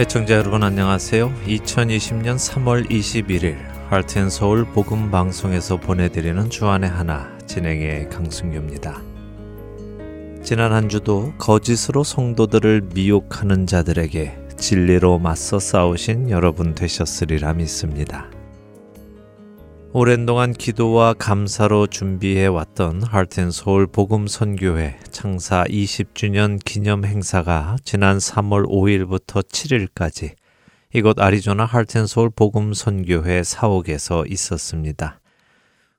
애청자 여러분 안녕하세요. 2020년 3월 21일 할텐서울 복음 방송에서 보내드리는 주안의 하나 진행의 강승규입니다. 지난 한 주도 거짓으로 성도들을 미혹하는 자들에게 진리로 맞서 싸우신 여러분 되셨으리라 믿습니다. 오랜 동안 기도와 감사로 준비해 왔던 하트앤서울 복음 선교회 창사 20주년 기념 행사가 지난 3월 5일부터 7일까지 이곳 아리조나 하트앤서울 복음 선교회 사옥에서 있었습니다.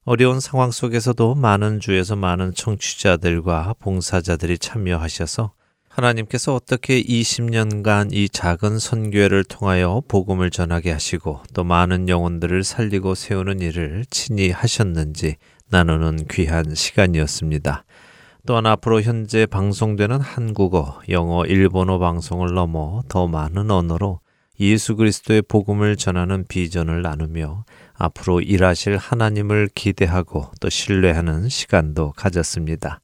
어려운 상황 속에서도 많은 주에서 많은 청취자들과 봉사자들이 참여하셔서 하나님께서 어떻게 20년간 이 작은 선교회를 통하여 복음을 전하게 하시고 또 많은 영혼들을 살리고 세우는 일을 친히 하셨는지 나누는 귀한 시간이었습니다. 또한 앞으로 현재 방송되는 한국어, 영어, 일본어 방송을 넘어 더 많은 언어로 예수 그리스도의 복음을 전하는 비전을 나누며 앞으로 일하실 하나님을 기대하고 또 신뢰하는 시간도 가졌습니다.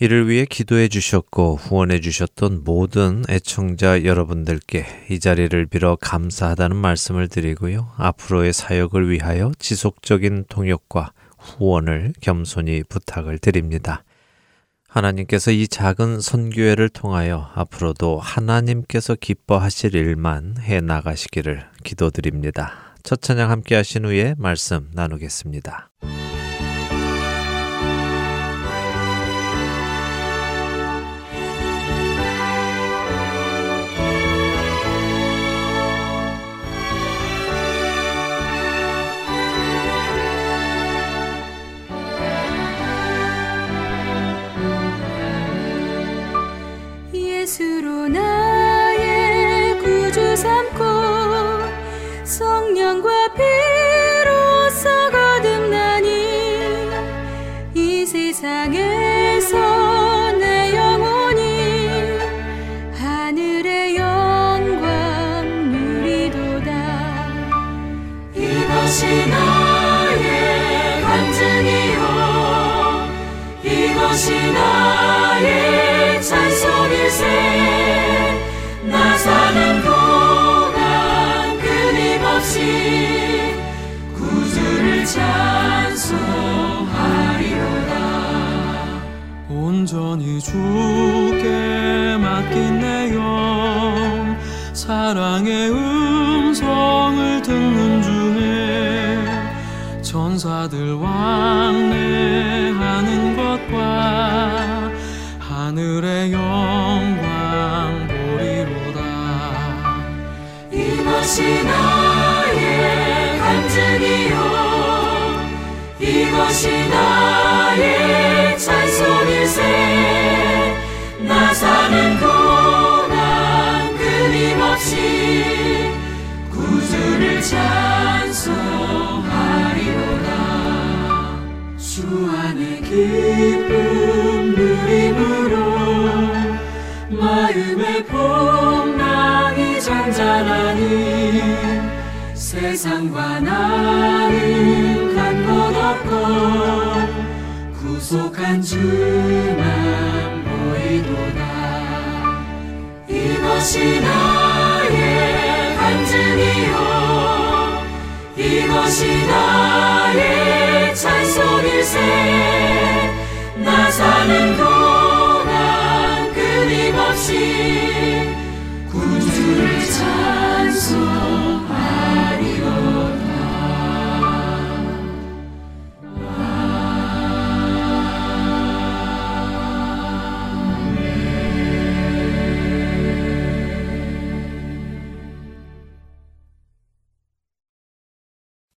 이를 위해 기도해 주셨고 후원해 주셨던 모든 애청자 여러분들께 이 자리를 빌어 감사하다는 말씀을 드리고요. 앞으로의 사역을 위하여 지속적인 통역과 후원을 겸손히 부탁을 드립니다. 하나님께서 이 작은 선교회를 통하여 앞으로도 하나님께서 기뻐하실 일만 해 나가시기를 기도드립니다. 첫 찬양 함께 하신 후에 말씀 나누겠습니다. 온전히 주께 맡긴 내영 사랑의 음성을 듣는 중에 전사들 왕래하는 것과 하늘의 영광 보리로다. 이것이 나의 간증이요. 이것이 나의 찬송일세 찬송하리로다. 주 안에 기쁨 누림으로 마음의 풍랑이 잔잔하니 세상과 나는 간곳 없고 구속한 주만 보이도다. 이것이 나의 간증이요 이것이 나의 찬송일세. 나 사는 동안 끊임없이 구주를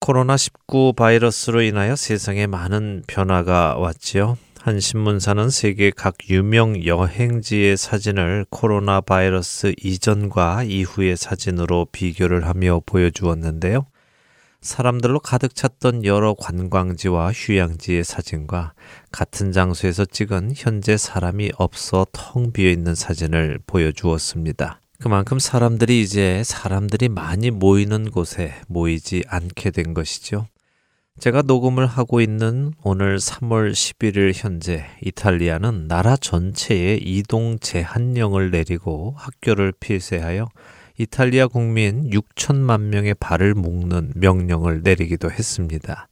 코로나19 바이러스로 인하여 세상에 많은 변화가 왔지요. 한 신문사는 세계 각 유명 여행지의 사진을 코로나 바이러스 이전과 이후의 사진으로 비교를 하며 보여주었는데요. 사람들로 가득 찼던 여러 관광지와 휴양지의 사진과 같은 장소에서 찍은 현재 사람이 없어 텅 비어 있는 사진을 보여주었습니다. 그만큼 사람들이 이제 사람들이 많이 모이는 곳에 모이지 않게 된 것이죠. 제가 녹음을 하고 있는 오늘 3월 11일 현재 이탈리아는 나라 전체에 이동 제한령을 내리고 학교를 폐쇄하여 이탈리아 국민 6천만 명의 발을 묶는 명령을 내리기도 했습니다.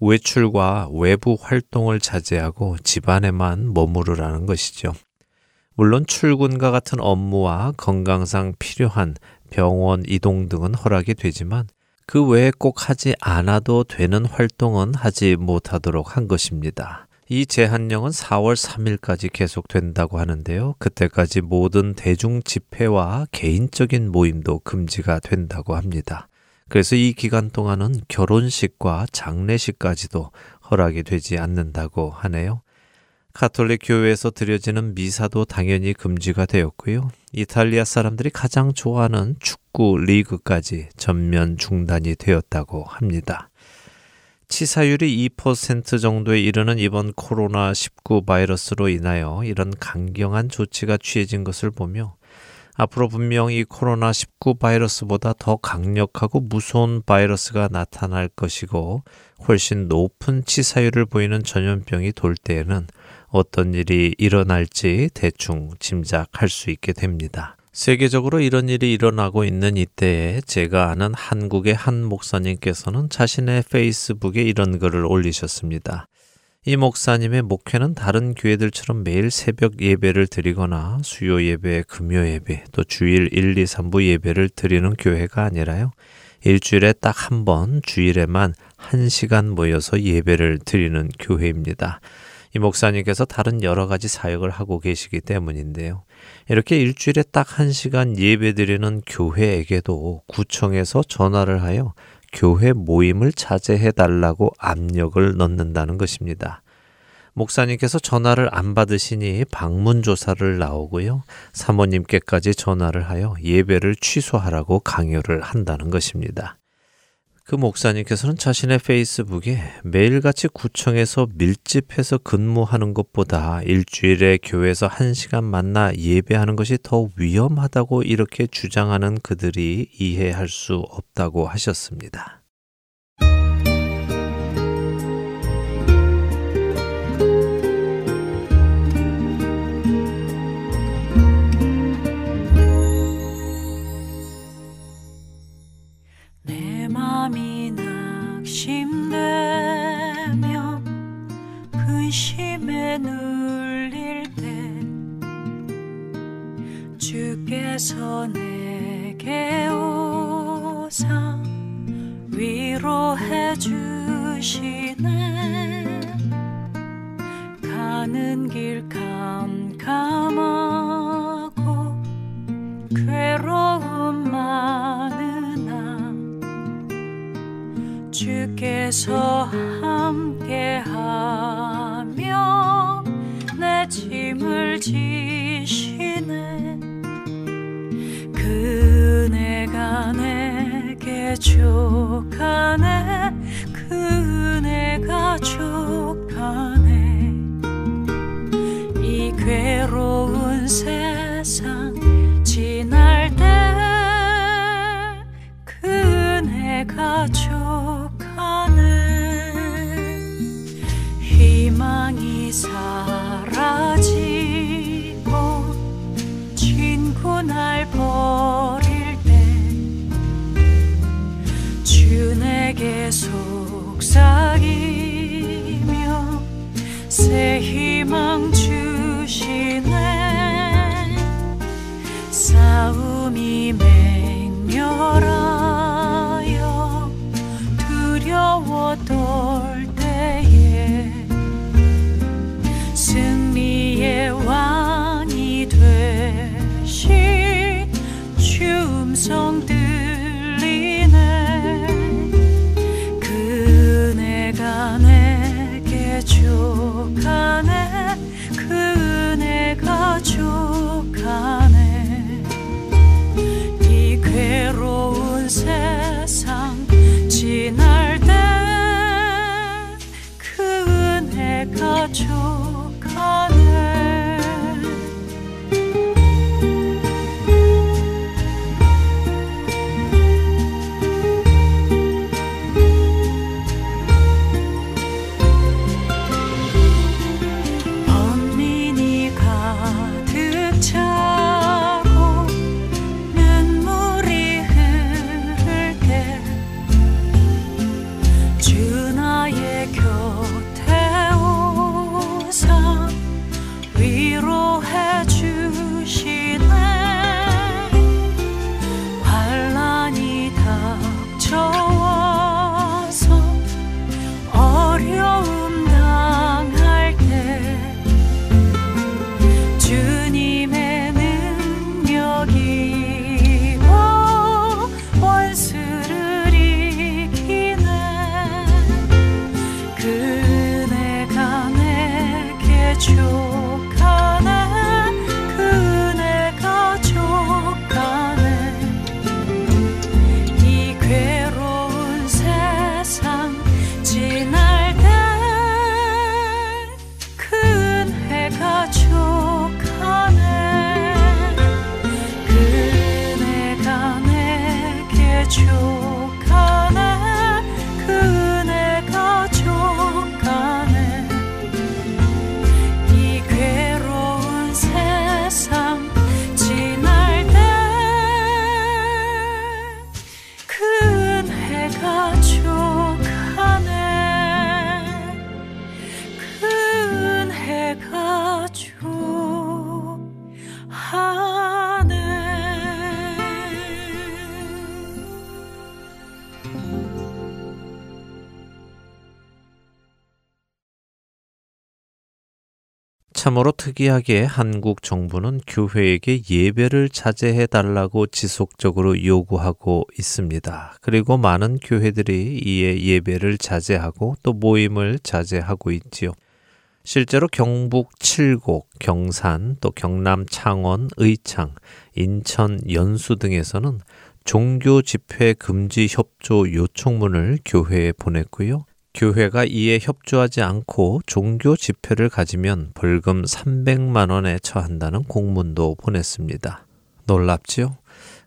외출과 외부 활동을 자제하고 집 안에만 머무르라는 것이죠. 물론 출근과 같은 업무와 건강상 필요한 병원 이동 등은 허락이 되지만 그 외에 꼭 하지 않아도 되는 활동은 하지 못하도록 한 것입니다. 이 제한령은 4월 3일까지 계속된다고 하는데요. 그때까지 모든 대중 집회와 개인적인 모임도 금지가 된다고 합니다. 그래서 이 기간 동안은 결혼식과 장례식까지도 허락이 되지 않는다고 하네요. 카톨릭 교회에서 드려지는 미사도 당연히 금지가 되었고요. 이탈리아 사람들이 가장 좋아하는 축구 리그까지 전면 중단이 되었다고 합니다. 치사율이 2% 정도에 이르는 이번 코로나19 바이러스로 인하여 이런 강경한 조치가 취해진 것을 보며 앞으로 분명히 코로나19 바이러스보다 더 강력하고 무서운 바이러스가 나타날 것이고 훨씬 높은 치사율을 보이는 전염병이 돌 때에는 어떤 일이 일어날지 대충 짐작할 수 있게 됩니다. 세계적으로 이런 일이 일어나고 있는 이때에 제가 아는 한국의 한 목사님께서는 자신의 페이스북에 이런 글을 올리셨습니다. 이 목사님의 목회는 다른 교회들처럼 매일 새벽 예배를 드리거나 수요 예배, 금요 예배, 또 주일 1, 2, 3부 예배를 드리는 교회가 아니라요. 일주일에 딱 한 번 주일에만 한 시간 모여서 예배를 드리는 교회입니다. 이 목사님께서 다른 여러 가지 사역을 하고 계시기 때문인데요. 이렇게 일주일에 딱 한 시간 예배 드리는 교회에게도 구청에서 전화를 하여 교회 모임을 자제해 달라고 압력을 넣는다는 것입니다. 목사님께서 전화를 안 받으시니 방문 조사를 나오고요. 사모님께까지 전화를 하여 예배를 취소하라고 강요를 한다는 것입니다. 그 목사님께서는 자신의 페이스북에 매일같이 구청에서 밀집해서 근무하는 것보다 일주일에 교회에서 한 시간 만나 예배하는 것이 더 위험하다고 이렇게 주장하는 그들이 이해할 수 없다고 하셨습니다. 주께서 내게 오사 위로해 주시네. 가는 길 캄캄하고 괴로움 많으나 주께서 함께하며 내 짐을 지시네. 그네가 내게 족하네. 그네가 족하네. 이 괴로운 세상 지날 때 그네가 족 희망 참으로 특이하게 한국 정부는 교회에게 예배를 자제해 달라고 지속적으로 요구하고 있습니다. 그리고 많은 교회들이 이에 예배를 자제하고 또 모임을 자제하고 있지요. 실제로 경북 칠곡, 경산, 또 경남 창원, 의창, 인천, 연수 등에서는 종교 집회 금지 협조 요청문을 교회에 보냈고요. 교회가 이에 협조하지 않고 종교 집회를 가지면 벌금 300만 원에 처한다는 공문도 보냈습니다. 놀랍지요?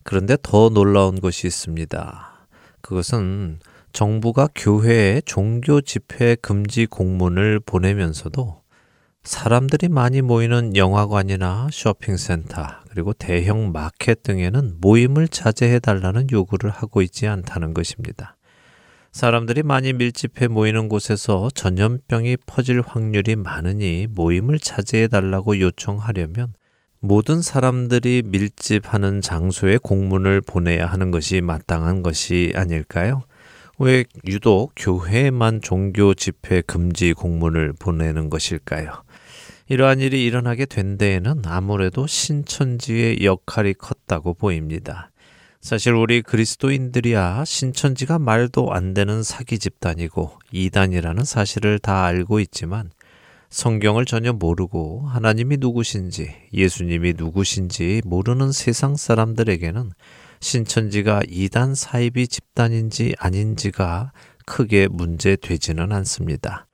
그런데 더 놀라운 것이 있습니다. 그것은 정부가 교회에 종교 집회 금지 공문을 보내면서도 사람들이 많이 모이는 영화관이나 쇼핑센터 그리고 대형 마켓 등에는 모임을 자제해 달라는 요구를 하고 있지 않다는 것입니다. 사람들이 많이 밀집해 모이는 곳에서 전염병이 퍼질 확률이 많으니 모임을 자제해 달라고 요청하려면 모든 사람들이 밀집하는 장소에 공문을 보내야 하는 것이 마땅한 것이 아닐까요? 왜 유독 교회에만 종교 집회 금지 공문을 보내는 것일까요? 이러한 일이 일어나게 된 데에는 아무래도 신천지의 역할이 컸다고 보입니다. 사실 우리 그리스도인들이야 신천지가 말도 안 되는 사기 집단이고 이단이라는 사실을 다 알고 있지만 성경을 전혀 모르고 하나님이 누구신지 예수님이 누구신지 모르는 세상 사람들에게는 신천지가 이단 사이비 집단인지 아닌지가 크게 문제되지는 않습니다.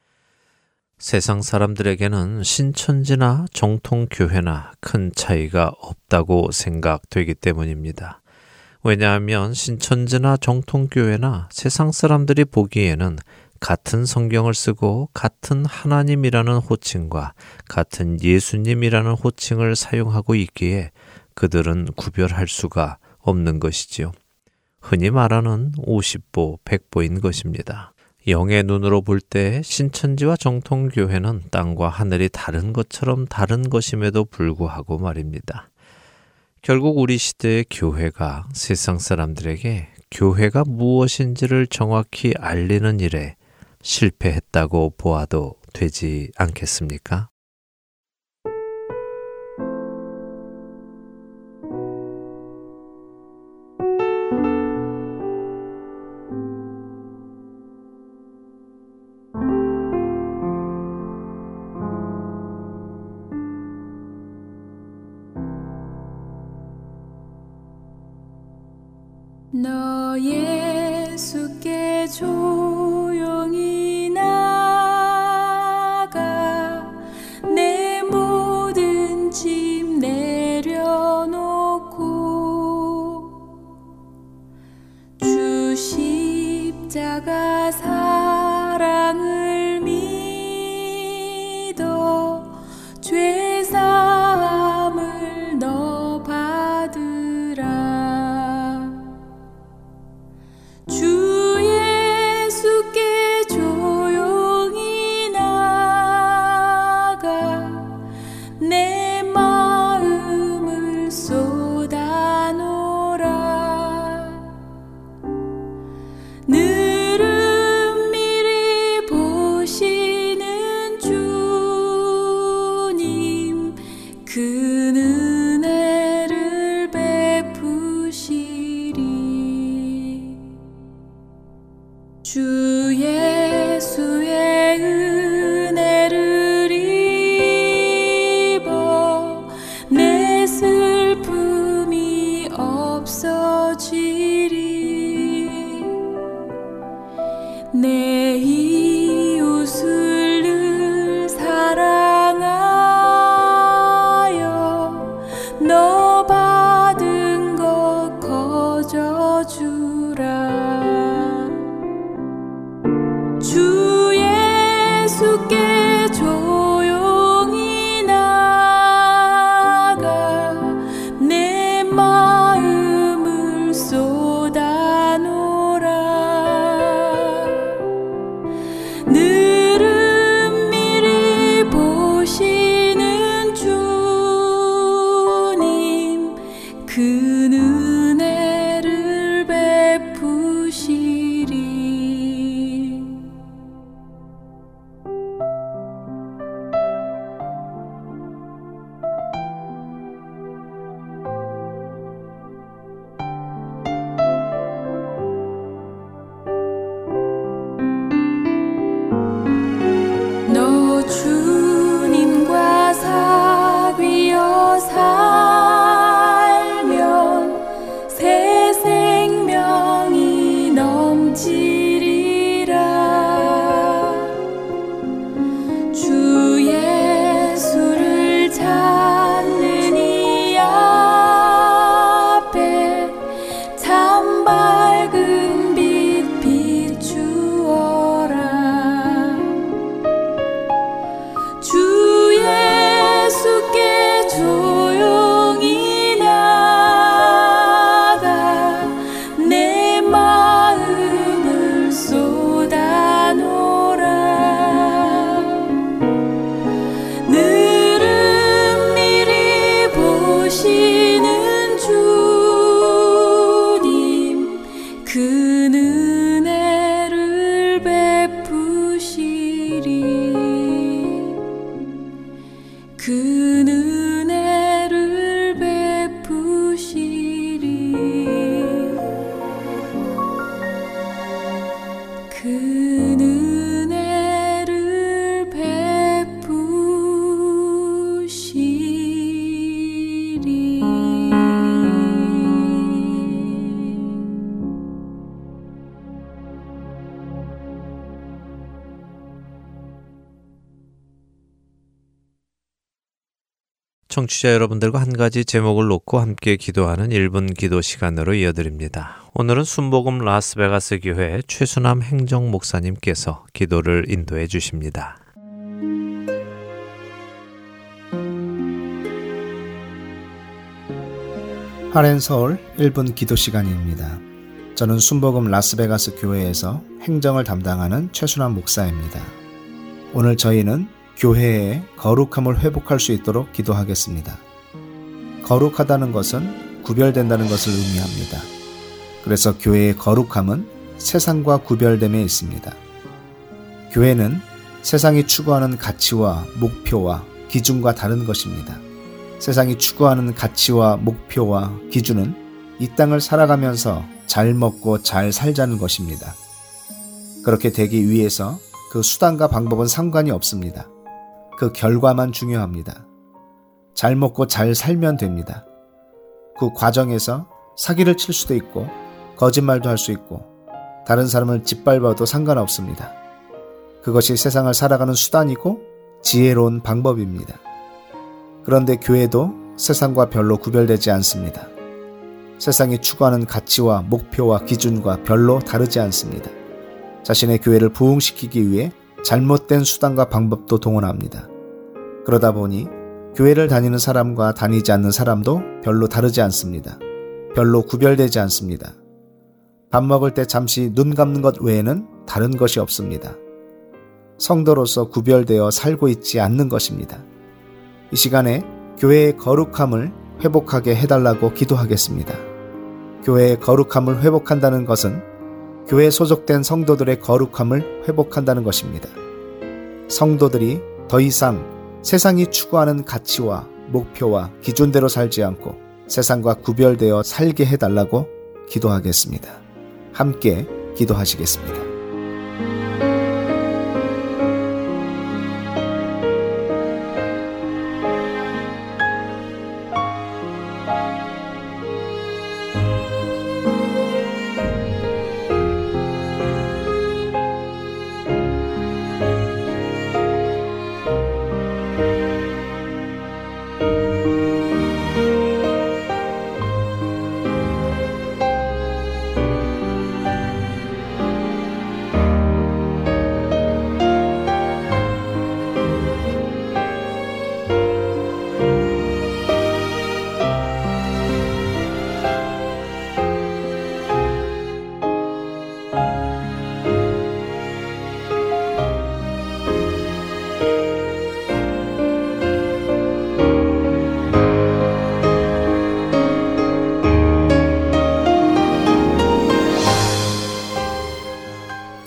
세상 사람들에게는 신천지나 정통교회나 큰 차이가 없다고 생각되기 때문입니다. 왜냐하면 신천지나 정통교회나 세상 사람들이 보기에는 같은 성경을 쓰고 같은 하나님이라는 호칭과 같은 예수님이라는 호칭을 사용하고 있기에 그들은 구별할 수가 없는 것이지요. 흔히 말하는 50보, 100보인 것입니다. 영의 눈으로 볼 때 신천지와 정통교회는 땅과 하늘이 다른 것처럼 다른 것임에도 불구하고 말입니다. 결국 우리 시대의 교회가 세상 사람들에게 교회가 무엇인지를 정확히 알리는 일에 실패했다고 보아도 되지 않겠습니까? 내 청취자 여러분들과 한 가지 제목을 놓고 함께 기도하는 1분 기도 시간으로 이어드립니다. 오늘은 순복음 라스베가스 교회 최순남 행정 목사님께서 기도를 인도해 주십니다. 하렌 서울 1분 기도 시간입니다. 저는 순복음 라스베가스 교회에서 행정을 담당하는 최순환 목사입니다. 오늘 저희는 교회의 거룩함을 회복할 수 있도록 기도하겠습니다. 거룩하다는 것은 구별된다는 것을 의미합니다. 그래서 교회의 거룩함은 세상과 구별됨에 있습니다. 교회는 세상이 추구하는 가치와 목표와 기준과 다른 것입니다. 세상이 추구하는 가치와 목표와 기준은 이 땅을 살아가면서 잘 먹고 잘 살자는 것입니다. 그렇게 되기 위해서 그 수단과 방법은 상관이 없습니다. 그 결과만 중요합니다. 잘 먹고 잘 살면 됩니다. 그 과정에서 사기를 칠 수도 있고, 거짓말도 할 수 있고, 다른 사람을 짓밟아도 상관없습니다. 그것이 세상을 살아가는 수단이고 지혜로운 방법입니다. 그런데 교회도 세상과 별로 구별되지 않습니다. 세상이 추구하는 가치와 목표와 기준과 별로 다르지 않습니다. 자신의 교회를 부흥시키기 위해 잘못된 수단과 방법도 동원합니다. 그러다 보니 교회를 다니는 사람과 다니지 않는 사람도 별로 다르지 않습니다. 별로 구별되지 않습니다. 밥 먹을 때 잠시 눈 감는 것 외에는 다른 것이 없습니다. 성도로서 구별되어 살고 있지 않는 것입니다. 이 시간에 교회의 거룩함을 회복하게 해달라고 기도하겠습니다. 교회의 거룩함을 회복한다는 것은 교회 소속된 성도들의 거룩함을 회복한다는 것입니다. 성도들이 더 이상 세상이 추구하는 가치와 목표와 기준대로 살지 않고 세상과 구별되어 살게 해달라고 기도하겠습니다. 함께 기도하시겠습니다.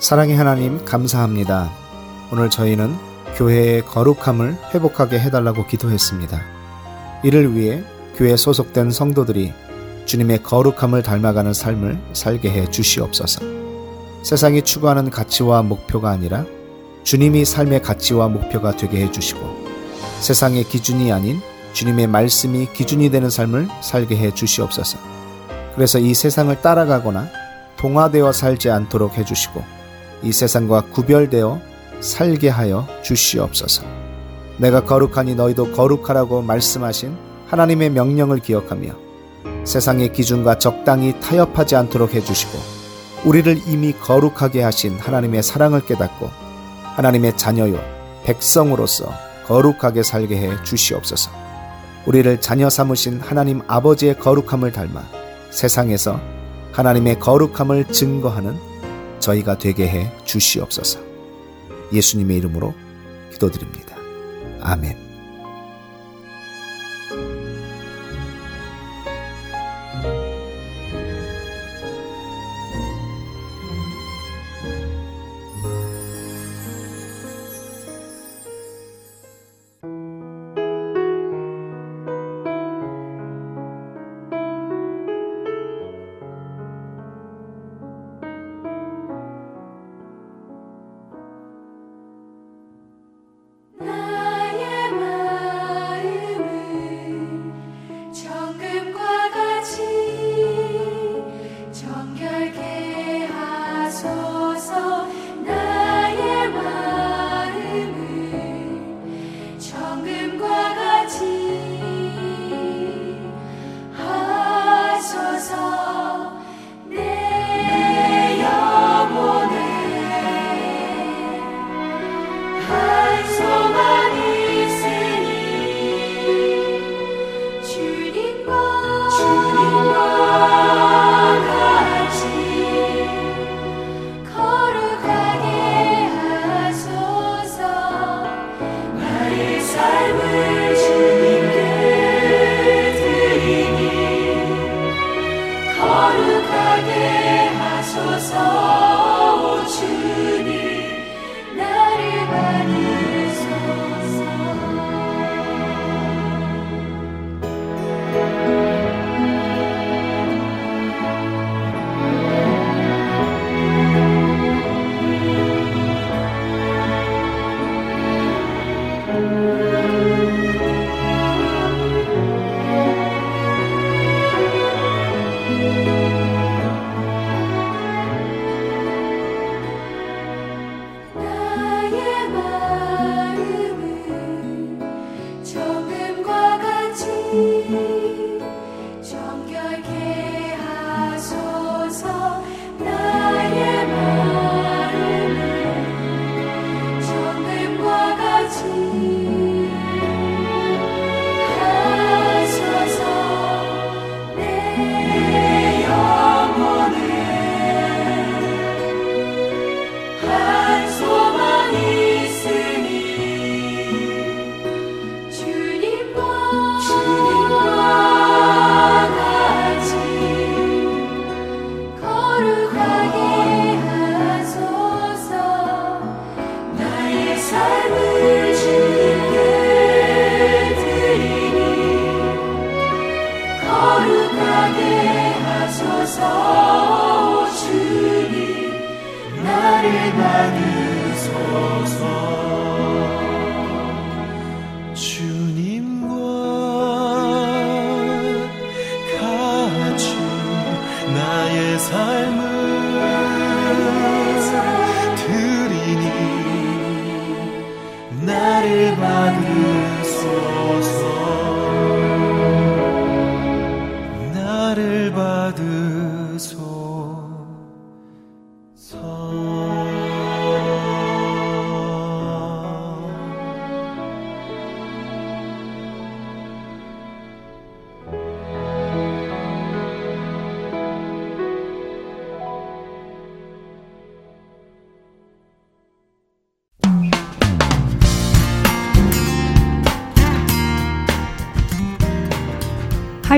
사랑의 하나님 감사합니다. 오늘 저희는 교회의 거룩함을 회복하게 해달라고 기도했습니다. 이를 위해 교회 소속된 성도들이 주님의 거룩함을 닮아가는 삶을 살게 해 주시옵소서. 세상이 추구하는 가치와 목표가 아니라 주님이 삶의 가치와 목표가 되게 해 주시고 세상의 기준이 아닌 주님의 말씀이 기준이 되는 삶을 살게 해 주시옵소서. 그래서 이 세상을 따라가거나 동화되어 살지 않도록 해 주시고 이 세상과 구별되어 살게 하여 주시옵소서. 내가 거룩하니 너희도 거룩하라고 말씀하신 하나님의 명령을 기억하며 세상의 기준과 적당히 타협하지 않도록 해주시고 우리를 이미 거룩하게 하신 하나님의 사랑을 깨닫고 하나님의 자녀요 백성으로서 거룩하게 살게 해 주시옵소서. 우리를 자녀 삼으신 하나님 아버지의 거룩함을 닮아 세상에서 하나님의 거룩함을 증거하는 저희가 되게 해 주시옵소서. 예수님의 이름으로 기도드립니다. 아멘.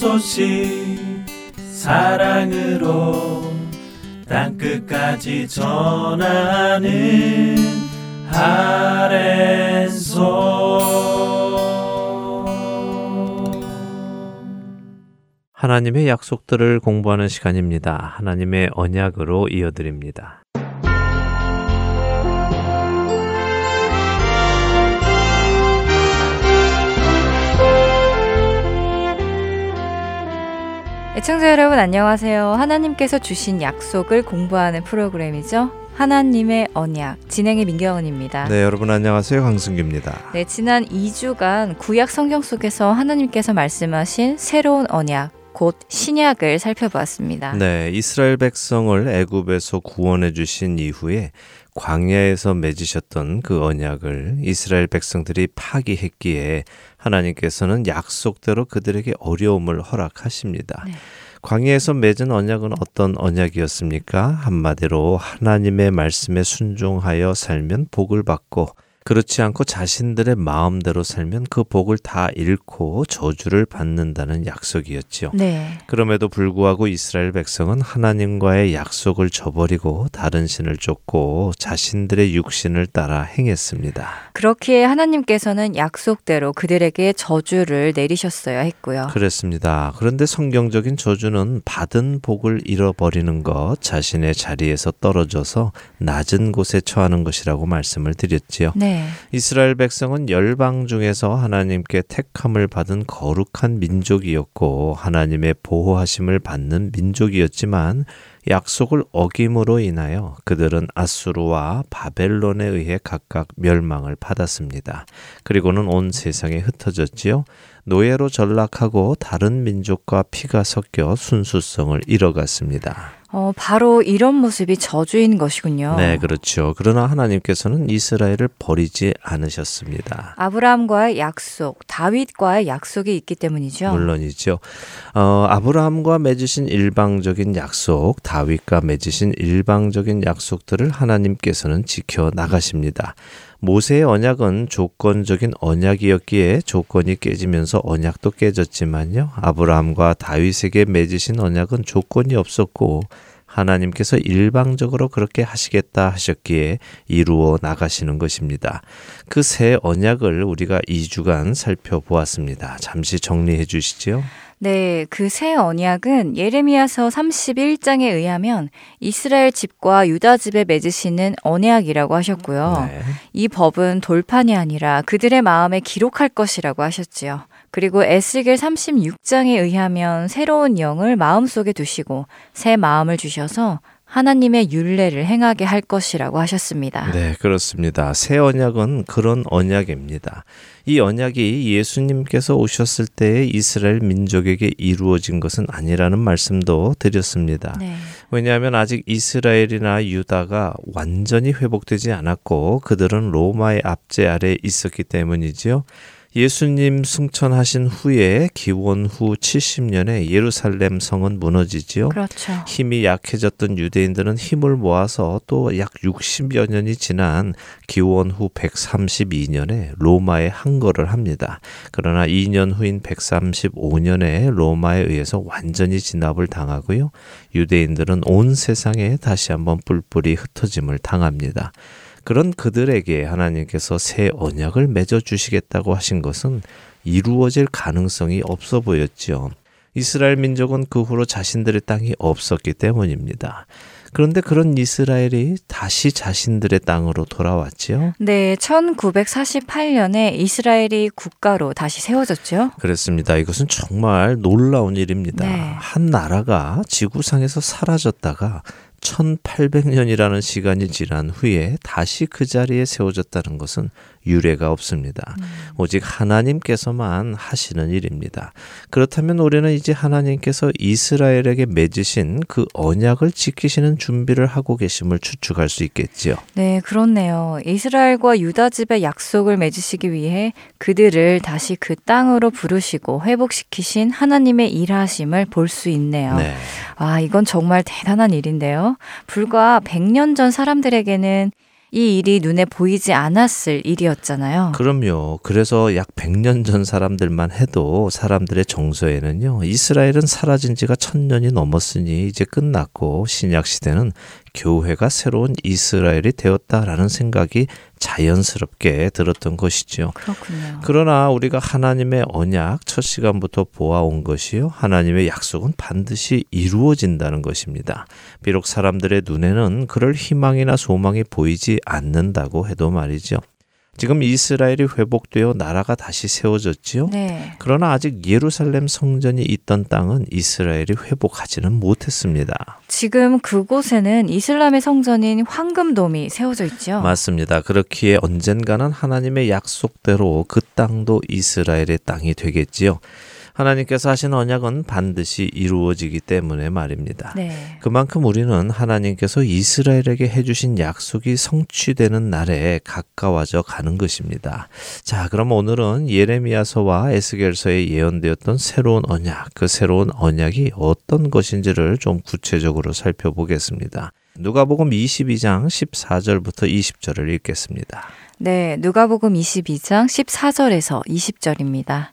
소식 사랑으로 땅끝까지 전하는 아랜소 하나님의 약속들을 공부하는 시간입니다. 하나님의 언약으로 이어드립니다. 애청자 여러분 안녕하세요. 하나님께서 주신 약속을 공부하는 프로그램이죠. 하나님의 언약 진행의 민경은입니다. 네, 여러분 안녕하세요. 강승규입니다. 네, 지난 2주간 구약 성경 속에서 하나님께서 말씀하신 새로운 언약 곧 신약을 살펴보았습니다. 네, 이스라엘 백성을 애굽에서 구원해 주신 이후에 광야에서 맺으셨던 그 언약을 이스라엘 백성들이 파기했기에 하나님께서는 약속대로 그들에게 어려움을 허락하십니다. 네. 광야에서 맺은 언약은 어떤 언약이었습니까? 한마디로 하나님의 말씀에 순종하여 살면 복을 받고 그렇지 않고 자신들의 마음대로 살면 그 복을 다 잃고 저주를 받는다는 약속이었지요. 네. 그럼에도 불구하고 이스라엘 백성은 하나님과의 약속을 저버리고 다른 신을 쫓고 자신들의 육신을 따라 행했습니다. 그렇기에 하나님께서는 약속대로 그들에게 저주를 내리셨어야 했고요. 그렇습니다. 그런데 성경적인 저주는 받은 복을 잃어버리는 것, 자신의 자리에서 떨어져서 낮은 곳에 처하는 것이라고 말씀을 드렸지요. 네. 네. 이스라엘 백성은 열방 중에서 하나님께 택함을 받은 거룩한 민족이었고 하나님의 보호하심을 받는 민족이었지만 약속을 어김으로 인하여 그들은 아수르와 바벨론에 의해 각각 멸망을 받았습니다. 그리고는 온 세상에 흩어졌지요. 노예로 전락하고 다른 민족과 피가 섞여 순수성을 잃어갔습니다. 어, 바로 이런 모습이 저주인 것이군요. 네, 그렇죠. 그러나 하나님께서는 이스라엘을 버리지 않으셨습니다. 아브라함과의 약속, 다윗과의 약속이 있기 때문이죠. 물론이죠. 어, 아브라함과 맺으신 일방적인 약속, 다윗과 맺으신 일방적인 약속들을 하나님께서는 지켜 나가십니다. 모세의 언약은 조건적인 언약이었기에 조건이 깨지면서 언약도 깨졌지만요. 아브라함과 다윗에게 맺으신 언약은 조건이 없었고 하나님께서 일방적으로 그렇게 하시겠다 하셨기에 이루어 나가시는 것입니다. 그 새 언약을 우리가 2주간 살펴보았습니다. 잠시 정리해 주시죠. 네, 그 새 언약은 예레미야서 31장에 의하면 이스라엘 집과 유다 집에 맺으시는 언약이라고 하셨고요. 네. 이 법은 돌판이 아니라 그들의 마음에 기록할 것이라고 하셨지요. 그리고 에스겔 36장에 의하면 새로운 영을 마음속에 두시고 새 마음을 주셔서 하나님의 윤례를 행하게 할 것이라고 하셨습니다. 네, 그렇습니다. 새 언약은 그런 언약입니다. 이 언약이 예수님께서 오셨을 때에 이스라엘 민족에게 이루어진 것은 아니라는 말씀도 드렸습니다. 네. 왜냐하면 아직 이스라엘이나 유다가 완전히 회복되지 않았고 그들은 로마의 압제 아래 있었기 때문이지요. 예수님 승천하신 후에 기원 후 70년에 예루살렘 성은 무너지지요. 그렇죠. 힘이 약해졌던 유대인들은 힘을 모아서 또 약 60여 년이 지난 기원 후 132년에 로마에 항거를 합니다. 그러나 2년 후인 135년에 로마에 의해서 완전히 진압을 당하고요. 유대인들은 온 세상에 다시 한번 뿔뿔이 흩어짐을 당합니다. 그런 그들에게 하나님께서 새 언약을 맺어 주시겠다고 하신 것은 이루어질 가능성이 없어 보였지요. 이스라엘 민족은 그 후로 자신들의 땅이 없었기 때문입니다. 그런데 그런 이스라엘이 다시 자신들의 땅으로 돌아왔지요. 네, 1948년에 이스라엘이 국가로 다시 세워졌죠. 그렇습니다. 이것은 정말 놀라운 일입니다. 네. 한 나라가 지구상에서 사라졌다가 1800년이라는 시간이 지난 후에 다시 그 자리에 세워졌다는 것은 유례가 없습니다. 오직 하나님께서만 하시는 일입니다. 그렇다면 우리는 이제 하나님께서 이스라엘에게 맺으신 그 언약을 지키시는 준비를 하고 계심을 추측할 수 있겠지요. 네, 그렇네요. 이스라엘과 유다 집의 약속을 맺으시기 위해 그들을 다시 그 땅으로 부르시고 회복시키신 하나님의 일하심을 볼 수 있네요. 네. 아, 이건 정말 대단한 일인데요. 불과 100년 전 사람들에게는 이 일이 눈에 보이지 않았을 일이었잖아요. 그럼요. 그래서 약 100년 전 사람들만 해도 사람들의 정서에는요. 이스라엘은 사라진 지가 천년이 넘었으니 이제 끝났고 신약 시대는 교회가 새로운 이스라엘이 되었다라는 생각이 자연스럽게 들었던 것이죠. 그렇군요. 그러나 우리가 하나님의 언약 첫 시간부터 보아온 것이요. 하나님의 약속은 반드시 이루어진다는 것입니다. 비록 사람들의 눈에는 그럴 희망이나 소망이 보이지 않는다고 해도 말이죠. 지금 이스라엘이 회복되어 나라가 다시 세워졌지요. 네. 그러나 아직 예루살렘 성전이 있던 땅은 이스라엘이 회복하지는 못했습니다. 지금 그곳에는 이슬람의 성전인 황금돔이 세워져 있죠. 맞습니다. 그렇기에 언젠가는 하나님의 약속대로 그 땅도 이스라엘의 땅이 되겠지요. 하나님께서 하신 언약은 반드시 이루어지기 때문에 말입니다. 네. 그만큼 우리는 하나님께서 이스라엘에게 해주신 약속이 성취되는 날에 가까워져 가는 것입니다. 자, 그럼 오늘은 예레미야서와 에스겔서에 예언되었던 새로운 언약, 그 새로운 언약이 어떤 것인지를 좀 구체적으로 살펴보겠습니다. 누가복음 22장 14절부터 20절을 읽겠습니다. 네, 누가복음 22장 14절에서 20절입니다.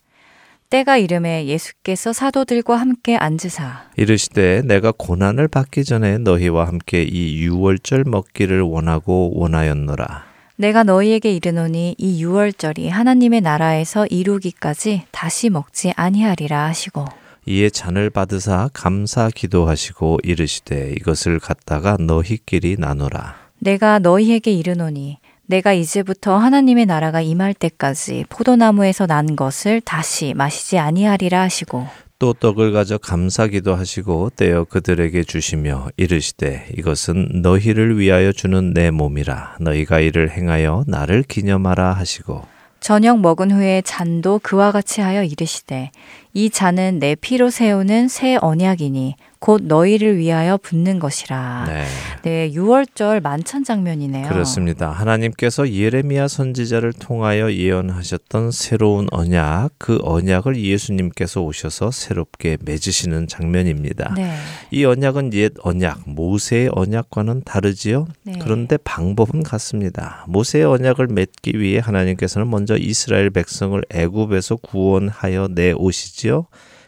때가 이름에 예수께서 사도들과 함께 앉으사 이르시되 내가 고난을 받기 전에 너희와 함께 이 유월절 먹기를 원하고 원하였노라. 내가 너희에게 이르노니 이 유월절이 하나님의 나라에서 이루기까지 다시 먹지 아니하리라 하시고 이에 잔을 받으사 감사 기도하시고 이르시되 이것을 갖다가 너희끼리 나누라. 내가 너희에게 이르노니 내가 이제부터 하나님의 나라가 임할 때까지 포도나무에서 난 것을 다시 마시지 아니하리라 하시고 또 떡을 가져 감사기도 하시고 떼어 그들에게 주시며 이르시되 이것은 너희를 위하여 주는 내 몸이라. 너희가 이를 행하여 나를 기념하라 하시고 저녁 먹은 후에 잔도 그와 같이 하여 이르시되 이 잔은 내 피로 세우는 새 언약이니 곧 너희를 위하여 붓는 것이라. 네. 네, 6월절 만찬 장면이네요. 그렇습니다. 하나님께서 예레미야 선지자를 통하여 예언하셨던 새로운 언약, 그 언약을 예수님께서 오셔서 새롭게 맺으시는 장면입니다. 네. 이 언약은 옛 언약, 모세의 언약과는 다르지요. 네. 그런데 방법은 같습니다. 모세의 언약을 맺기 위해 하나님께서는 먼저 이스라엘 백성을 애굽에서 구원하여 내오시지요.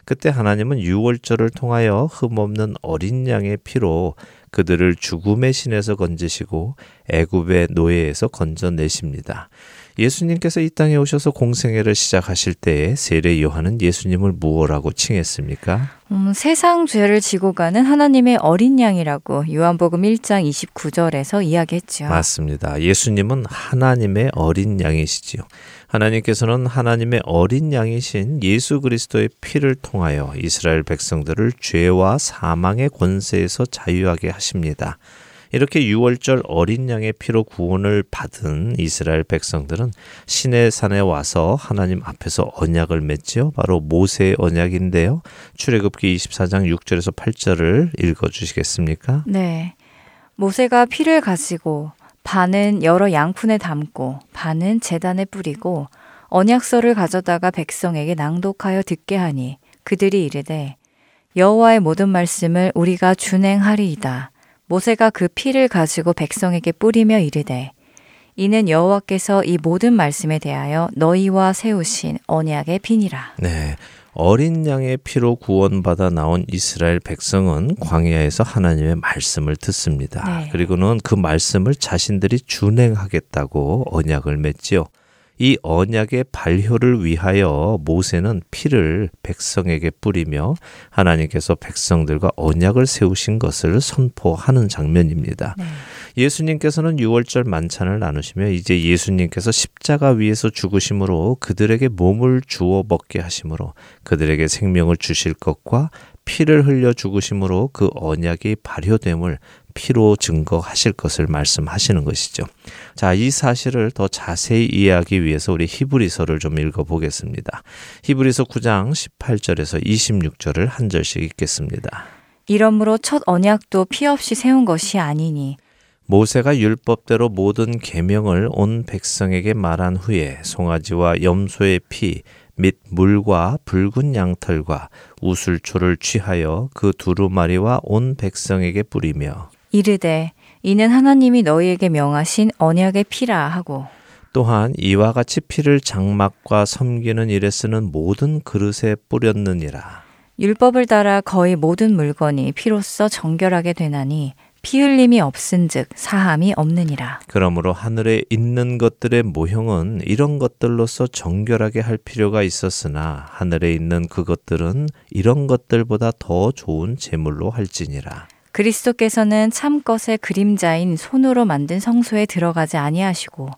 그때 하나님은 유월절을 통하여 흠없는 어린 양의 피로 그들을 죽음의 신에서 건지시고 애굽의 노예에서 건져내십니다. 예수님께서 이 땅에 오셔서 공생애를 시작하실 때에 세례 요한은 예수님을 무엇라고 칭했습니까? 음, 세상 죄를 지고 가는 하나님의 어린 양이라고 요한복음 1장 29절에서 이야기했죠. 맞습니다. 예수님은 하나님의 어린 양이시지요. 하나님께서는 하나님의 어린 양이신 예수 그리스도의 피를 통하여 이스라엘 백성들을 죄와 사망의 권세에서 자유하게 하십니다. 이렇게 6월절 어린 양의 피로 구원을 받은 이스라엘 백성들은 신의 산에 와서 하나님 앞에서 언약을 맺지요. 바로 모세의 언약인데요. 출애굽기 24장 6절에서 8절을 읽어 주시겠습니까? 네. 모세가 피를 가지고 반은 여러 양푼에 담고 반은 재단에 뿌리고 언약서를 가져다가 백성에게 낭독하여 듣게 하니 그들이 이르되 여호와의 모든 말씀을 우리가 준행하리이다. 모세가 그 피를 가지고 백성에게 뿌리며 이르되 이는 여호와께서 이 모든 말씀에 대하여 너희와 세우신 언약의 피니라. 네. 어린 양의 피로 구원받아 나온 이스라엘 백성은 광야에서 하나님의 말씀을 듣습니다. 네. 그리고는 그 말씀을 자신들이 준행하겠다고 언약을 맺지요. 이 언약의 발효를 위하여 모세는 피를 백성에게 뿌리며 하나님께서 백성들과 언약을 세우신 것을 선포하는 장면입니다. 네. 예수님께서는 6월절 만찬을 나누시며 이제 예수님께서 십자가 위에서 죽으심으로 그들에게 몸을 주어 먹게 하심으로 그들에게 생명을 주실 것과 피를 흘려 죽으심으로 그 언약이 발효됨을 피로 증거하실 것을 말씀하시는 것이죠. 자, 이 사실을 더 자세히 이해하기 위해서 우리 히브리서를 좀 읽어 보겠습니다. 히브리서 9장 18절에서 26절을 한 절씩 읽겠습니다. 이러므로 첫 언약도 피 없이 세운 것이 아니니 모세가 율법대로 모든 계명을 온 백성에게 말한 후에 송아지와 염소의 피 및 물과 붉은 양털과 우슬초를 취하여 그 두루마리와 온 백성에게 뿌리며 이르되 이는 하나님이 너희에게 명하신 언약의 피라 하고 또한 이와 같이 피를 장막과 섬기는 일에 쓰는 모든 그릇에 뿌렸느니라. 율법을 따라 거의 모든 물건이 피로써 정결하게 되나니 피 흘림이 없은즉 사함이 없느니라. 그러므로 하늘에 있는 것들의 모형은 이런 것들로서 정결하게 할 필요가 있었으나 하늘에 있는 그것들은 이런 것들보다 더 좋은 제물로 할지니라. 그리스도께서는 참 것의 그림자인 손으로 만든 성소에 들어가지 아니하시고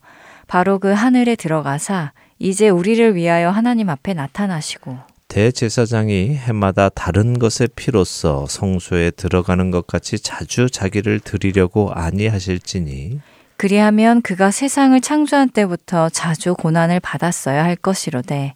바로 그 하늘에 들어가사 이제 우리를 위하여 하나님 앞에 나타나시고 대제사장이 해마다 다른 것의 피로써 성소에 들어가는 것 같이 자주 자기를 드리려고 아니하실지니? 그리하면 그가 세상을 창조한 때부터 자주 고난을 받았어야 할 것이로되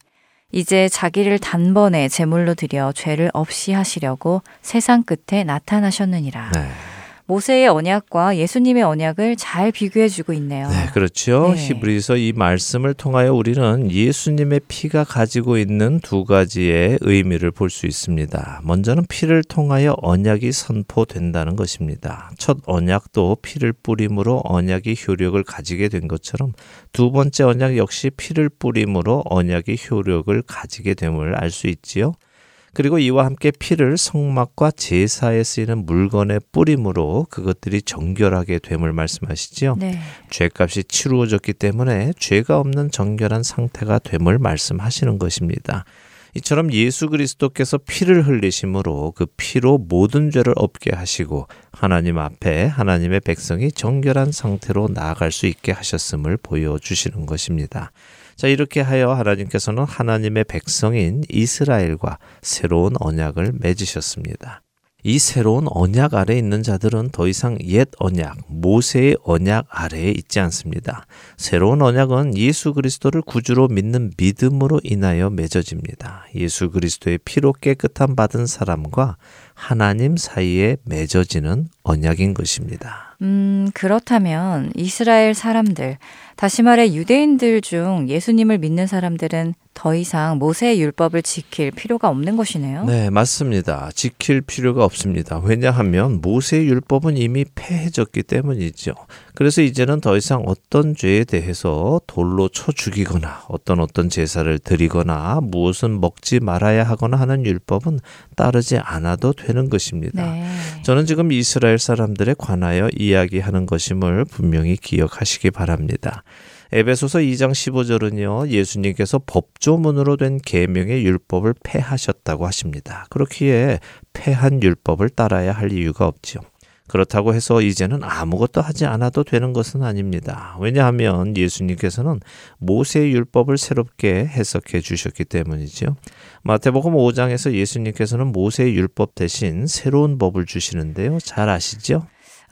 이제 자기를 단번에 제물로 드려 죄를 없이 하시려고 세상 끝에 나타나셨느니라. 네. 모세의 언약과 예수님의 언약을 잘 비교해 주고 있네요. 네, 그렇죠. 네. 히브리서 이 말씀을 통하여 우리는 예수님의 피가 가지고 있는 두 가지의 의미를 볼 수 있습니다. 먼저는 피를 통하여 언약이 선포된다는 것입니다. 첫 언약도 피를 뿌림으로 언약이 효력을 가지게 된 것처럼 두 번째 언약 역시 피를 뿌림으로 언약이 효력을 가지게 됨을 알 수 있지요. 그리고 이와 함께 피를 성막과 제사에 쓰이는 물건에 뿌림으로 그것들이 정결하게 됨을 말씀하시지요. 네. 죄값이 치루어졌기 때문에 죄가 없는 정결한 상태가 됨을 말씀하시는 것입니다. 이처럼 예수 그리스도께서 피를 흘리심으로 그 피로 모든 죄를 없게 하시고 하나님 앞에 하나님의 백성이 정결한 상태로 나아갈 수 있게 하셨음을 보여주시는 것입니다. 자, 이렇게 하여 하나님께서는 하나님의 백성인 이스라엘과 새로운 언약을 맺으셨습니다. 이 새로운 언약 아래 있는 자들은 더 이상 옛 언약, 모세의 언약 아래에 있지 않습니다. 새로운 언약은 예수 그리스도를 구주로 믿는 믿음으로 인하여 맺어집니다. 예수 그리스도의 피로 깨끗함 받은 사람과 하나님 사이에 맺어지는 언약인 것입니다. 음, 그렇다면 이스라엘 사람들, 다시 말해 유대인들 중 예수님을 믿는 사람들은 더 이상 모세의 율법을 지킬 필요가 없는 것이네요. 네, 맞습니다. 지킬 필요가 없습니다. 왜냐하면 모세의 율법은 이미 폐해졌기 때문이죠. 그래서 이제는 더 이상 어떤 죄에 대해서 돌로 쳐 죽이거나 어떤 어떤 제사를 드리거나 무엇은 먹지 말아야 하거나 하는 율법은 따르지 않아도 되는 것입니다. 네. 저는 지금 이스라엘 사람들에 관하여 이야기하는 것임을 분명히 기억하시기 바랍니다. 에베소서 2장 15절은요. 예수님께서 법조문으로 된 계명의 율법을 폐하셨다고 하십니다. 그렇기에 폐한 율법을 따라야 할 이유가 없지요. 그렇다고 해서 이제는 아무것도 하지 않아도 되는 것은 아닙니다. 왜냐하면 예수님께서는 모세의 율법을 새롭게 해석해 주셨기 때문이죠. 마태복음 5장에서 예수님께서는 모세의 율법 대신 새로운 법을 주시는데요. 잘 아시죠?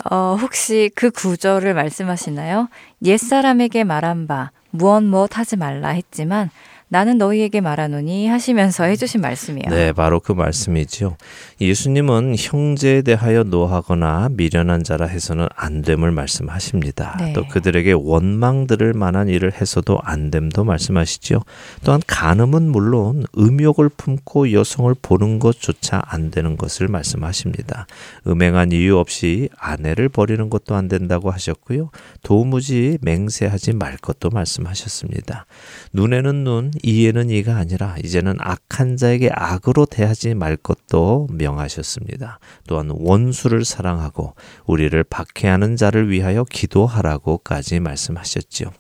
어, 혹시 그 구절을 말씀하시나요? 옛사람에게 말한 바 무엇 무엇 하지 말라 했지만 나는 너희에게 말하노니 하시면서 해주신 말씀이에요. 네, 바로 그 말씀이죠. 예수님은 형제에 대하여 노하거나 미련한 자라 해서는 안 됨을 말씀하십니다. 네. 또 그들에게 원망들을 만한 일을 해서도 안 됨도 말씀하시죠. 또한 간음은 물론 음욕을 품고 여성을 보는 것조차 안 되는 것을 말씀하십니다. 음행한 이유 없이 아내를 버리는 것도 안 된다고 하셨고요. 도무지 맹세하지 말 것도 말씀하셨습니다. 눈에는 눈, 이에는 이가 아니라 이제는 악한 자에게 악으로 대하지 말 것도 명하셨습니다. 또한 원수를 사랑하고 우리를 박해하는 자를 위하여 기도하라고까지 말씀하셨지요.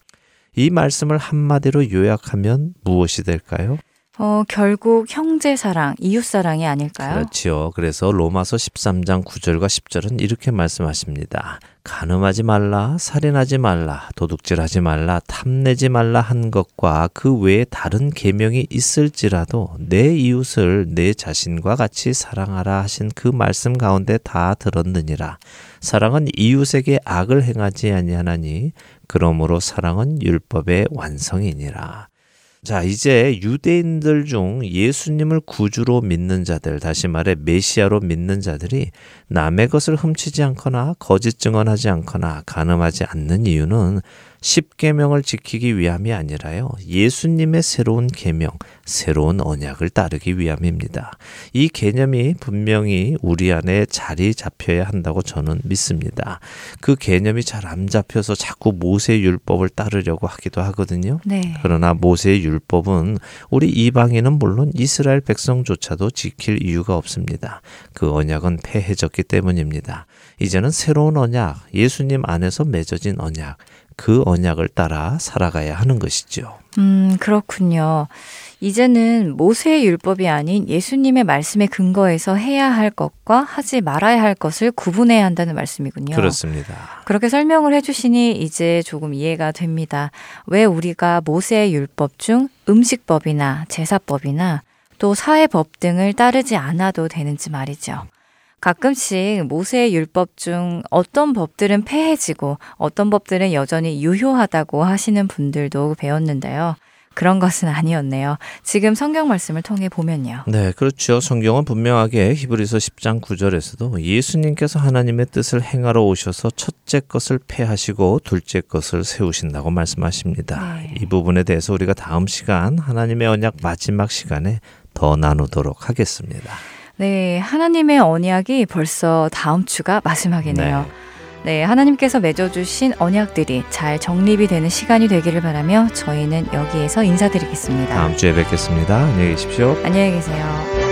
이 말씀을 한마디로 요약하면 무엇이 될까요? 어, 결국 형제 사랑, 이웃 사랑이 아닐까요? 그렇지요. 그래서 로마서 13장 9절과 10절은 이렇게 말씀하십니다. 간음하지 말라, 살인하지 말라, 도둑질하지 말라, 탐내지 말라 한 것과 그 외에 다른 계명이 있을지라도 내 이웃을 내 자신과 같이 사랑하라 하신 그 말씀 가운데 다 들었느니라. 사랑은 이웃에게 악을 행하지 아니하나니 그러므로 사랑은 율법의 완성이니라. 자, 이제 유대인들 중 예수님을 구주로 믿는 자들, 다시 말해 메시아로 믿는 자들이 남의 것을 훔치지 않거나 거짓 증언하지 않거나 간음하지 않는 이유는 십계명을 지키기 위함이 아니라요. 예수님의 새로운 계명, 새로운 언약을 따르기 위함입니다. 이 개념이 분명히 우리 안에 자리 잡혀야 한다고 저는 믿습니다. 그 개념이 잘 안 잡혀서 자꾸 모세 율법을 따르려고 하기도 하거든요. 네. 그러나 모세 율법은 우리 이방인은 물론 이스라엘 백성조차도 지킬 이유가 없습니다. 그 언약은 폐해졌기 때문입니다. 이제는 새로운 언약, 예수님 안에서 맺어진 언약, 그 언약을 따라 살아가야 하는 것이죠. 음, 그렇군요. 이제는 모세의 율법이 아닌 예수님의 말씀에 근거해서 해야 할 것과 하지 말아야 할 것을 구분해야 한다는 말씀이군요. 그렇습니다. 그렇게 설명을 해주시니 이제 조금 이해가 됩니다. 왜 우리가 모세의 율법 중 음식법이나 제사법이나 또 사회법 등을 따르지 않아도 되는지 말이죠. 가끔씩 모세의 율법 중 어떤 법들은 폐해지고 어떤 법들은 여전히 유효하다고 하시는 분들도 배웠는데요. 그런 것은 아니었네요. 지금 성경 말씀을 통해 보면요. 네, 그렇죠. 성경은 분명하게 히브리서 10장 9절에서도 예수님께서 하나님의 뜻을 행하러 오셔서 첫째 것을 폐하시고 둘째 것을 세우신다고 말씀하십니다. 네. 이 부분에 대해서 우리가 다음 시간 하나님의 언약 마지막 시간에 더 나누도록 하겠습니다. 네, 하나님의 언약이 벌써 다음 주가 마지막이네요. 네. 네, 하나님께서 맺어주신 언약들이 잘 정립이 되는 시간이 되기를 바라며 저희는 여기에서 인사드리겠습니다. 다음 주에 뵙겠습니다. 안녕히 계십시오. 안녕히 계세요.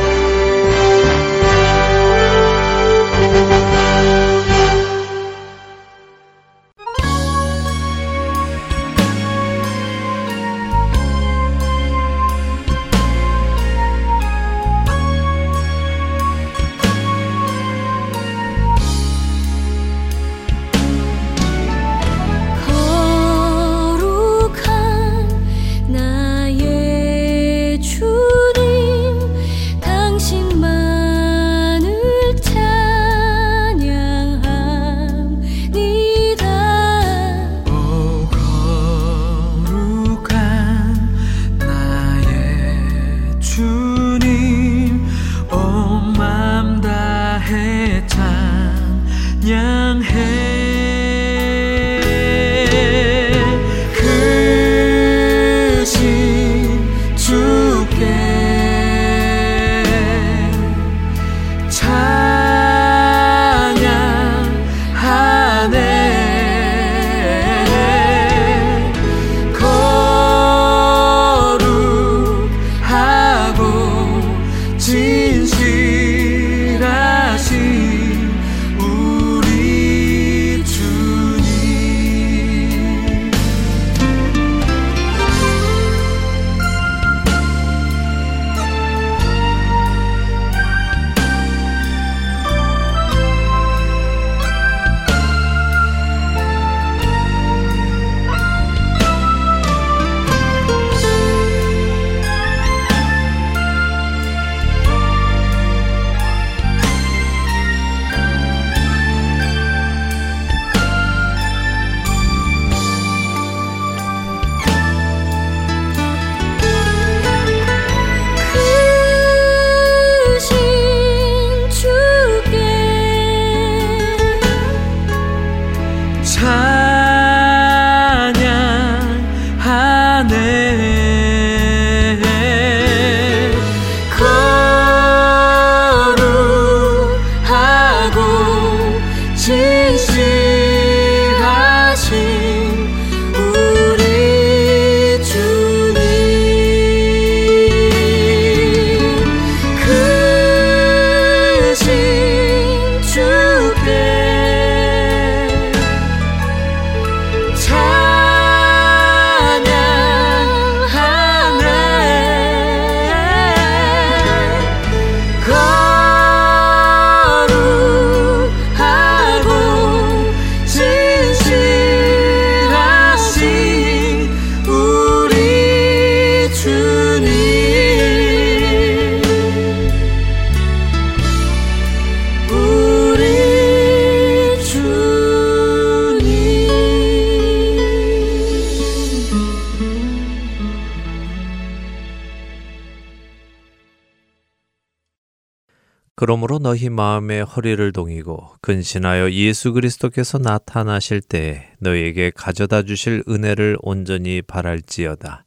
그러므로 너희 마음의 허리를 동이고 근신하여 예수 그리스도께서 나타나실 때에 너희에게 가져다 주실 은혜를 온전히 바랄지어다.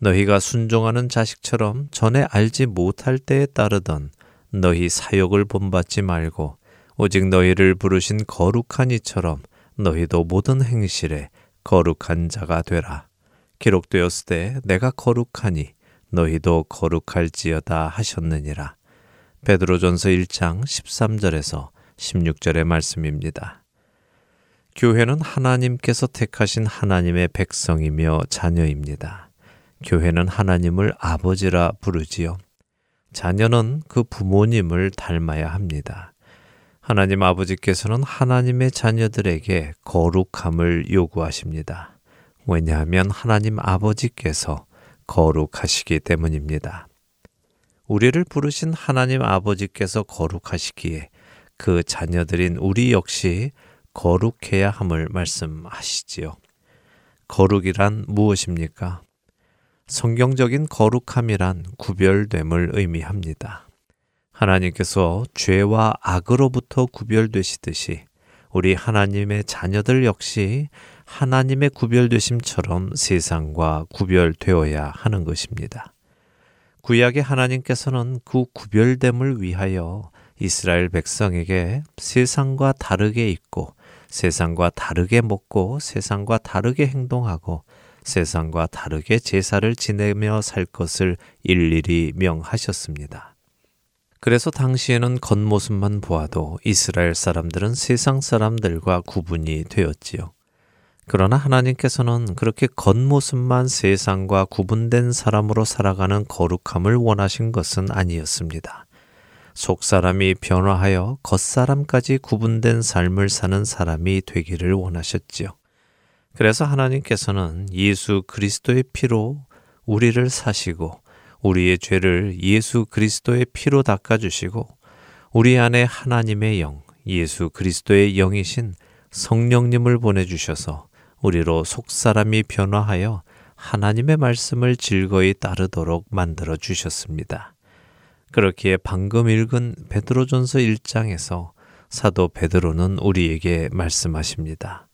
너희가 순종하는 자식처럼 전에 알지 못할 때에 따르던 너희 사욕을 본받지 말고 오직 너희를 부르신 거룩한 이처럼 너희도 모든 행실에 거룩한 자가 되라. 기록되었을 때 내가 거룩하니 너희도 거룩할지어다 하셨느니라. 베드로전서 1장 13절에서 16절의 말씀입니다. 교회는 하나님께서 택하신 하나님의 백성이며 자녀입니다. 교회는 하나님을 아버지라 부르지요. 자녀는 그 부모님을 닮아야 합니다. 하나님 아버지께서는 하나님의 자녀들에게 거룩함을 요구하십니다. 왜냐하면 하나님 아버지께서 거룩하시기 때문입니다. 우리를 부르신 하나님 아버지께서 거룩하시기에 그 자녀들인 우리 역시 거룩해야 함을 말씀하시지요. 거룩이란 무엇입니까? 성경적인 거룩함이란 구별됨을 의미합니다. 하나님께서 죄와 악으로부터 구별되시듯이 우리 하나님의 자녀들 역시 하나님의 구별되심처럼 세상과 구별되어야 하는 것입니다. 구약의 하나님께서는 그 구별됨을 위하여 이스라엘 백성에게 세상과 다르게 있고 세상과 다르게 먹고 세상과 다르게 행동하고 세상과 다르게 제사를 지내며 살 것을 일일이 명하셨습니다. 그래서 당시에는 겉모습만 보아도 이스라엘 사람들은 세상 사람들과 구분이 되었지요. 그러나 하나님께서는 그렇게 겉모습만 세상과 구분된 사람으로 살아가는 거룩함을 원하신 것은 아니었습니다. 속 사람이 변화하여 겉 사람까지 구분된 삶을 사는 사람이 되기를 원하셨지요. 그래서 하나님께서는 예수 그리스도의 피로 우리를 사시고 우리의 죄를 예수 그리스도의 피로 닦아주시고 우리 안에 하나님의 영, 예수 그리스도의 영이신 성령님을 보내주셔서 우리로 속사람이 변화하여 하나님의 말씀을 즐거이 따르도록 만들어 주셨습니다. 그렇기에 방금 읽은 베드로전서 1장에서 사도 베드로는 우리에게 말씀하십니다.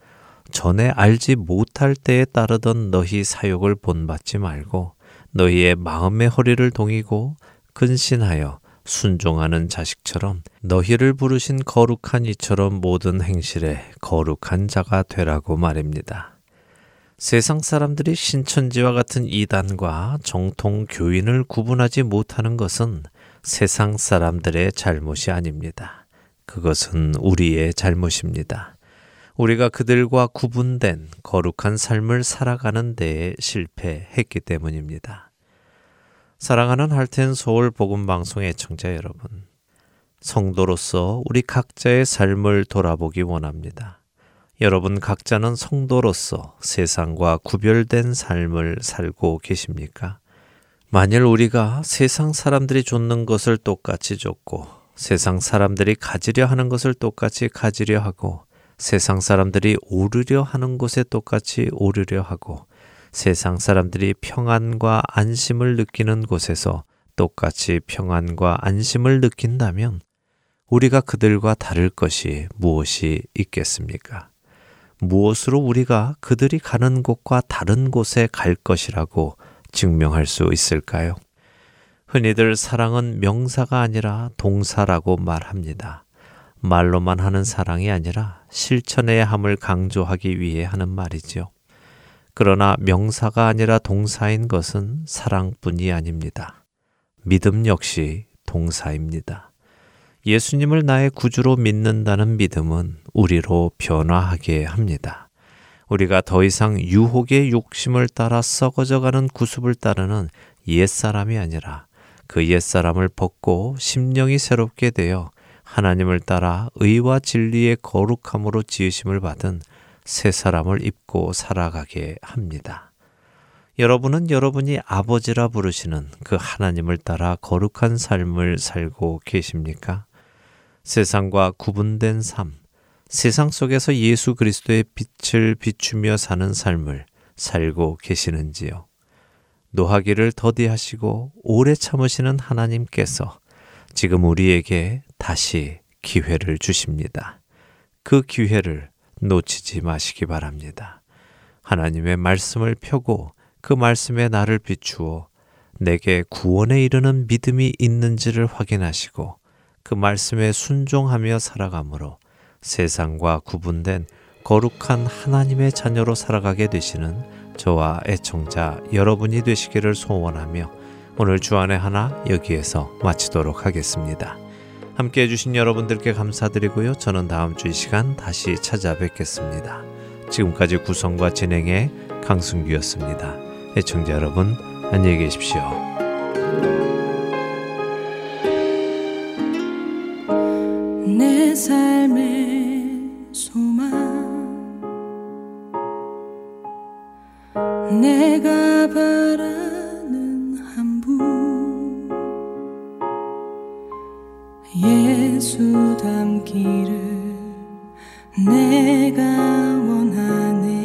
전에 알지 못할 때에 따르던 너희 사욕을 본받지 말고 너희의 마음의 허리를 동이고 근신하여 순종하는 자식처럼 너희를 부르신 거룩한 이처럼 모든 행실에 거룩한 자가 되라고 말입니다. 세상 사람들이 신천지와 같은 이단과 정통 교인을 구분하지 못하는 것은 세상 사람들의 잘못이 아닙니다. 그것은 우리의 잘못입니다. 우리가 그들과 구분된 거룩한 삶을 살아가는 데에 실패했기 때문입니다. 사랑하는 할텐 서울 복음 방송의 청자 여러분. 성도로서 우리 각자의 삶을 돌아보기 원합니다. 여러분 각자는 성도로서 세상과 구별된 삶을 살고 계십니까? 만일 우리가 세상 사람들이 줬는 것을 똑같이 줬고 세상 사람들이 가지려 하는 것을 똑같이 가지려 하고 세상 사람들이 오르려 하는 곳에 똑같이 오르려 하고 세상 사람들이 평안과 안심을 느끼는 곳에서 똑같이 평안과 안심을 느낀다면 우리가 그들과 다를 것이 무엇이 있겠습니까? 무엇으로 우리가 그들이 가는 곳과 다른 곳에 갈 것이라고 증명할 수 있을까요? 흔히들 사랑은 명사가 아니라 동사라고 말합니다. 말로만 하는 사랑이 아니라 실천해야 함을 강조하기 위해 하는 말이지요. 그러나 명사가 아니라 동사인 것은 사랑뿐이 아닙니다. 믿음 역시 동사입니다. 예수님을 나의 구주로 믿는다는 믿음은 우리로 변화하게 합니다. 우리가 더 이상 유혹의 욕심을 따라 썩어져가는 구습을 따르는 옛사람이 아니라 그 옛사람을 벗고 심령이 새롭게 되어 하나님을 따라 의와 진리의 거룩함으로 지으심을 받은 새 사람을 입고 살아가게 합니다. 여러분은 여러분이 아버지라 부르시는 그 하나님을 따라 거룩한 삶을 살고 계십니까? 세상과 구분된 삶, 세상 속에서 예수 그리스도의 빛을 비추며 사는 삶을 살고 계시는지요? 노하기를 더디하시고 오래 참으시는 하나님께서 지금 우리에게 다시 기회를 주십니다. 그 기회를 놓치지 마시기 바랍니다. 하나님의 말씀을 펴고 그 말씀에 나를 비추어 내게 구원에 이르는 믿음이 있는지를 확인하시고 그 말씀에 순종하며 살아가므로 세상과 구분된 거룩한 하나님의 자녀로 살아가게 되시는 저와 애청자 여러분이 되시기를 소원하며 오늘 주안의 하나 여기에서 마치도록 하겠습니다. 함께 해주신 여러분들께 감사드리고요. 저는 다음 주 이 시간 다시 찾아뵙겠습니다. 지금까지 구성과 진행의 강승규였습니다. 애청자 여러분, 안녕히 계십시오. 내 삶의 소망 내가 바라 예수 닮기를 내가 원하네